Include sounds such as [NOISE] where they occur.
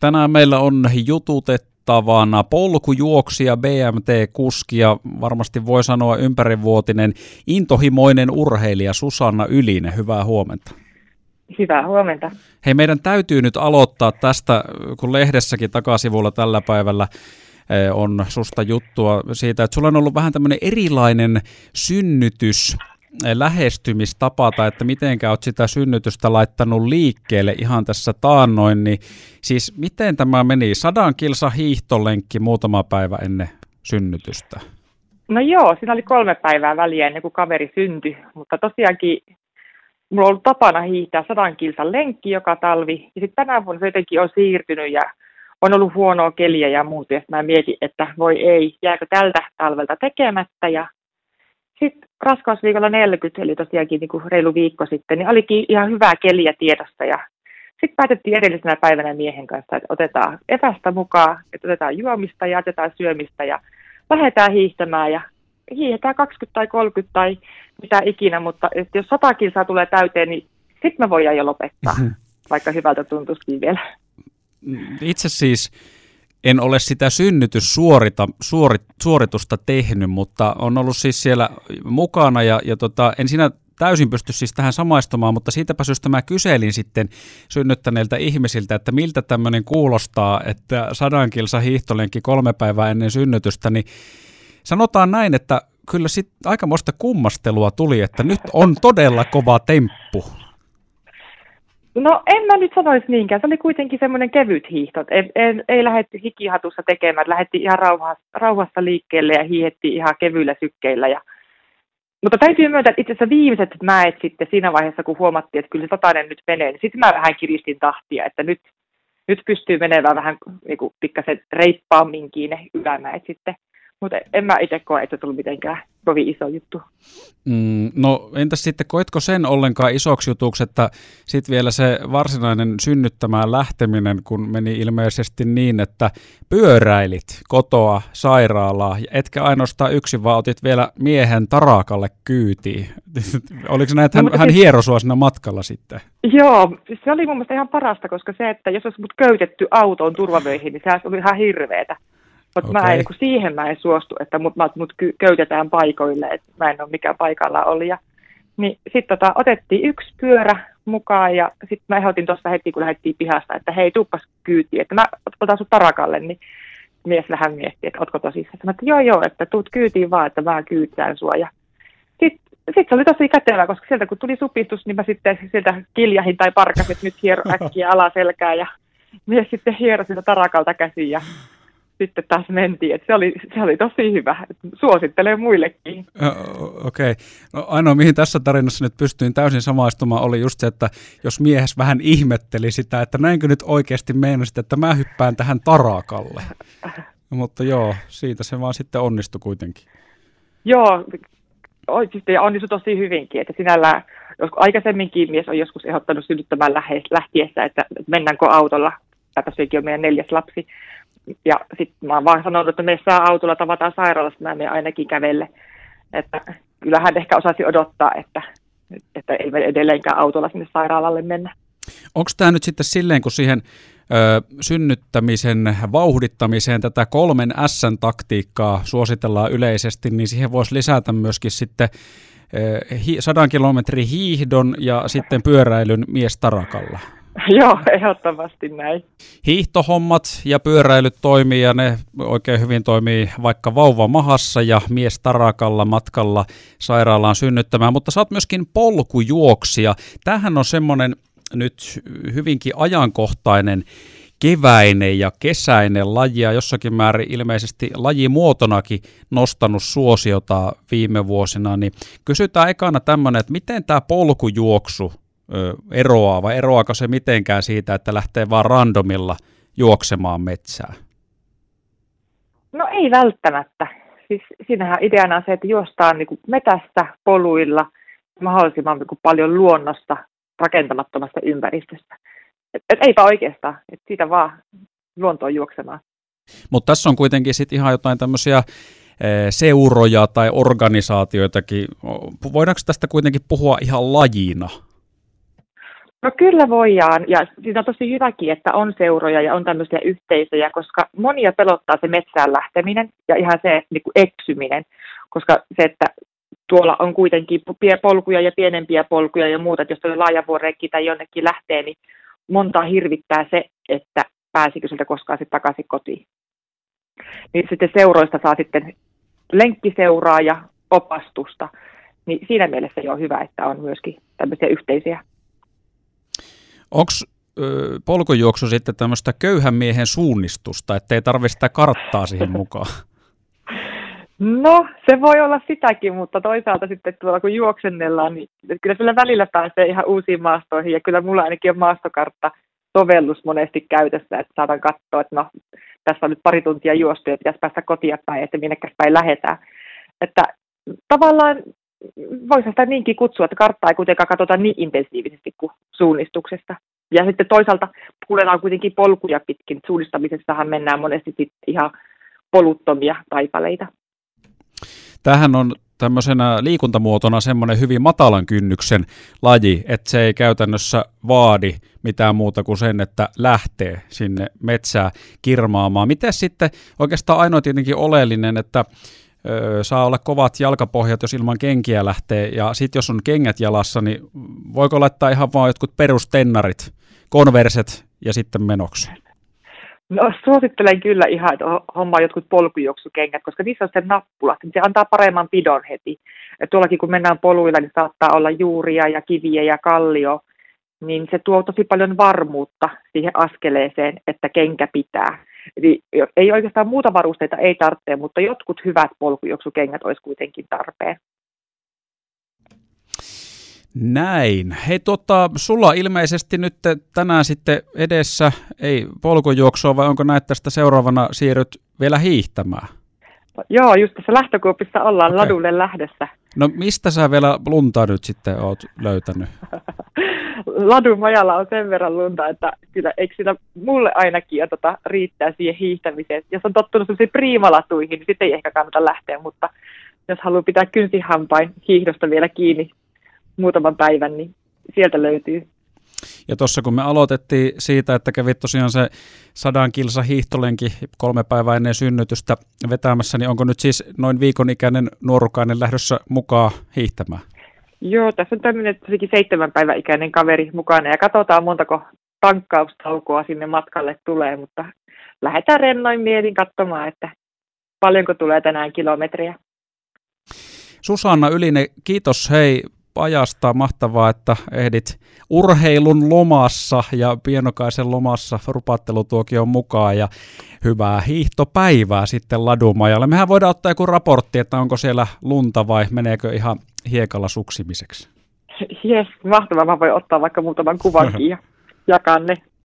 Tänään meillä on jututettavana polkujuoksija, BMT-kuski ja varmasti voi sanoa ympärivuotinen intohimoinen urheilija Susanna Ylinen. Hyvää huomenta. Hyvää huomenta. Hei, meidän täytyy nyt aloittaa tästä, kun lehdessäkin takasivulla tällä päivällä eh, on susta juttua siitä, että sulla on ollut vähän tämmöinen erilainen synnytys lähestymistapa tai että miten olet sitä synnytystä laittanut liikkeelle ihan tässä taannoin, niin siis miten tämä meni? Sadan kilsa hiihtolenkki muutama päivä ennen synnytystä. No joo, siinä oli kolme päivää väliä ennen kuin kaveri syntyi, mutta tosiaankin mulla on ollut tapana hiihtää sadan kilsan lenkki joka talvi, ja sitten tänä vuonna se jotenkin on siirtynyt ja on ollut huonoa keliä ja muuta, ja mä mietin, että voi ei, jääkö tältä talvelta tekemättä, ja sitten raskausviikolla 40, eli tosiaankin niin kuin reilu viikko sitten, niin olikin ihan hyvää keliä tiedossa, ja sitten päätettiin edellisenä päivänä miehen kanssa, että otetaan evästä mukaan, että otetaan juomista ja otetaan syömistä, ja lähdetään hiihtämään, ja hiihetään 20 tai 30 tai mitä ikinä, mutta että jos 100 kilsaa tulee täyteen, niin sitten me voidaan jo lopettaa, mm-hmm. vaikka hyvältä tuntuisikin vielä. Itse siis en ole sitä synnytyssuorita, suorit, suoritusta tehnyt, mutta on ollut siis siellä mukana ja, ja tota, en siinä täysin pysty siis tähän samaistumaan, mutta siitäpä syystä mä kyselin sitten synnyttäneiltä ihmisiltä, että miltä tämmöinen kuulostaa, että sadan kilsa kolme päivää ennen synnytystä, niin sanotaan näin, että kyllä sitten aikamoista kummastelua tuli, että nyt on todella kova temppu. No en mä nyt sanoisi niinkään. Se oli kuitenkin semmoinen kevyt hiihto. Ei, ei, ei lähdetty hikihatussa tekemään. Lähdettiin ihan rauhassa, rauhassa liikkeelle ja hiihettiin ihan kevyillä sykkeillä. Ja... Mutta täytyy myöntää, että itse asiassa viimeiset mäet sitten siinä vaiheessa, kun huomattiin, että kyllä se satainen nyt menee, niin sitten mä vähän kiristin tahtia, että nyt, nyt pystyy menemään vähän niin kuin pikkasen reippaamminkin ne ylämäet sitten. Mutta en mä itse koe, että tullut mitenkään kovin iso juttu. Mm, no entäs sitten, koetko sen ollenkaan isoksi jutuksi, että sitten vielä se varsinainen synnyttämään lähteminen, kun meni ilmeisesti niin, että pyöräilit kotoa sairaalaa, etkä ainoastaan yksin, vaan otit vielä miehen tarakalle kyytiin. [LAUGHS] Oliko näin, että hän, no, hän siis, siinä matkalla sitten? Joo, se oli mun mielestä ihan parasta, koska se, että jos olisi mut köytetty autoon turvavöihin, niin se oli ihan hirveetä. Mutta okay. mä en, niin siihen mä en suostu, että mut, mut köytetään paikoille, että mä en ole mikään paikalla oli. niin sitten tota, otettiin yksi pyörä mukaan ja sitten mä ehdotin tuossa heti, kun lähdettiin pihasta, että hei, tuppas kyytiin, että mä otan sut tarakalle, niin mies vähän mietti, että ootko tosissaan. Mä että joo joo, että tuut kyytiin vaan, että mä kyytään sua. Ja sitten sit se oli tosi kätevä, koska sieltä kun tuli supistus, niin mä sitten sieltä kiljahin tai parkasin, että nyt hiero [LAUGHS] äkkiä alaselkää ja mies sitten hiero sitä tarakalta käsiin ja sitten taas mentiin. Että se, oli, se oli tosi hyvä. Suosittelen muillekin. Okei. Okay. No ainoa, mihin tässä tarinassa nyt pystyin täysin samaistumaan, oli just se, että jos miehes vähän ihmetteli sitä, että näinkö nyt oikeasti meinasit, että mä hyppään tähän tarakalle. No, mutta joo, siitä se vaan sitten onnistui kuitenkin. Joo, oikeasti ja onnistui tosi hyvinkin, että sinällään jos aikaisemminkin mies on joskus ehdottanut synnyttämään lähtiessä, että mennäänkö autolla, tosiaankin on meidän neljäs lapsi, ja sitten mä oon vaan sanonut, että me saa autolla tavataan sairaalasta, mä menen ainakin kävelle. Että kyllähän ehkä osasi odottaa, että, että ei edelleenkään autolla sinne sairaalalle mennä. Onko tämä nyt sitten silleen, kun siihen ö, synnyttämisen vauhdittamiseen tätä kolmen S-taktiikkaa suositellaan yleisesti, niin siihen voisi lisätä myöskin sitten sadan kilometrin hiihdon ja sitten pyöräilyn mies tarakalla? [LAUGHS] Joo, ehdottomasti näin. Hiihtohommat ja pyöräilyt toimii ja ne oikein hyvin toimii vaikka vauva mahassa ja mies tarakalla matkalla sairaalaan synnyttämään, mutta sä oot myöskin polkujuoksija. Tämähän on semmoinen nyt hyvinkin ajankohtainen keväinen ja kesäinen laji ja jossakin määrin ilmeisesti lajimuotonakin nostanut suosiota viime vuosina, niin kysytään ekana tämmöinen, että miten tämä polkujuoksu eroaa vai eroaako se mitenkään siitä, että lähtee vaan randomilla juoksemaan metsää? No ei välttämättä. Siis siinähän ideana on se, että juostaan niin metässä, poluilla, mahdollisimman niin paljon luonnosta, rakentamattomasta ympäristöstä. Et, et eipä oikeastaan, että siitä vaan luontoon juoksemaan. Mutta tässä on kuitenkin sitten ihan jotain tämmöisiä seuroja tai organisaatioitakin. Voidaanko tästä kuitenkin puhua ihan lajina? No kyllä voidaan, ja siinä on tosi hyväkin, että on seuroja ja on tämmöisiä yhteisöjä, koska monia pelottaa se metsään lähteminen ja ihan se niin kuin eksyminen, koska se, että tuolla on kuitenkin polkuja ja pienempiä polkuja ja muuta, että jos on laajavuoreikki tai jonnekin lähtee, niin montaa hirvittää se, että pääsikö sieltä koskaan sitten takaisin kotiin. Niin sitten seuroista saa sitten lenkkiseuraa ja opastusta, niin siinä mielessä jo hyvä, että on myöskin tämmöisiä yhteisiä Onko polkujuoksu sitten tämmöistä köyhän miehen suunnistusta, ettei tarvitse sitä karttaa siihen [LAUGHS] mukaan? No, se voi olla sitäkin, mutta toisaalta sitten tuolla kun juoksennellaan, niin kyllä sillä välillä pääsee ihan uusiin maastoihin, ja kyllä mulla ainakin on maastokartta sovellus monesti käytössä, että saatan katsoa, että no, tässä on nyt pari tuntia juostu ja pitäisi päästä kotia päin, että minnekäs päin lähetään. Että tavallaan voisi sitä niinkin kutsua, että karttaa ei kuitenkaan katsota niin intensiivisesti kuin suunnistuksesta. Ja sitten toisaalta kuljetaan kuitenkin polkuja pitkin. Suunnistamisessahan mennään monesti ihan poluttomia taipaleita. Tähän on tämmöisenä liikuntamuotona semmoinen hyvin matalan kynnyksen laji, että se ei käytännössä vaadi mitään muuta kuin sen, että lähtee sinne metsään kirmaamaan. Miten sitten oikeastaan ainoa tietenkin oleellinen, että saa olla kovat jalkapohjat, jos ilman kenkiä lähtee, ja sitten jos on kengät jalassa, niin voiko laittaa ihan vaan jotkut perustennarit, konverset ja sitten menoksi? No suosittelen kyllä ihan, että hommaa jotkut polkujuoksukengät, koska niissä on se nappula, niin se antaa paremman pidon heti. Et tuollakin kun mennään poluilla, niin saattaa olla juuria ja kiviä ja kallio, niin se tuo tosi paljon varmuutta siihen askeleeseen, että kenkä pitää. Eli ei oikeastaan muuta varusteita ei tarvitse, mutta jotkut hyvät polkujuoksukengät olisi kuitenkin tarpeen. Näin. Hei, tota, sulla ilmeisesti nyt tänään sitten edessä ei polkujuoksua, vai onko näet tästä seuraavana siirryt vielä hiihtämään? Joo, just tässä lähtökuopissa ollaan okay. ladulle lähdössä. No mistä sä vielä lunta nyt sitten oot löytänyt? [LAUGHS] ladun majalla on sen verran lunta, että kyllä eikö sitä mulle ainakin ja tota, riittää siihen hiihtämiseen. Jos on tottunut sellaisiin priimalatuihin, niin sitten ei ehkä kannata lähteä, mutta jos haluaa pitää kynsihampain hiihdosta vielä kiinni muutaman päivän, niin sieltä löytyy. Ja tuossa kun me aloitettiin siitä, että kävit tosiaan se sadan kilsa hiihtolenki kolme päivää ennen synnytystä vetämässä, niin onko nyt siis noin viikon ikäinen nuorukainen lähdössä mukaan hiihtämään? Joo, tässä on tämmöinen seitsemän päivän ikäinen kaveri mukana ja katsotaan montako tankkaustaukoa sinne matkalle tulee, mutta lähdetään rennoin mielin katsomaan, että paljonko tulee tänään kilometriä. Susanna Ylinen, kiitos hei ajasta. Mahtavaa, että ehdit urheilun lomassa ja pienokaisen lomassa rupattelutuokion mukaan ja hyvää hiihtopäivää sitten Ladumajalle. Mehän voidaan ottaa joku raportti, että onko siellä lunta vai meneekö ihan hiekalla suksimiseksi. Jes, mahtavaa. Mä voin ottaa vaikka muutaman kuvankin ja [LAUGHS] jakaa ne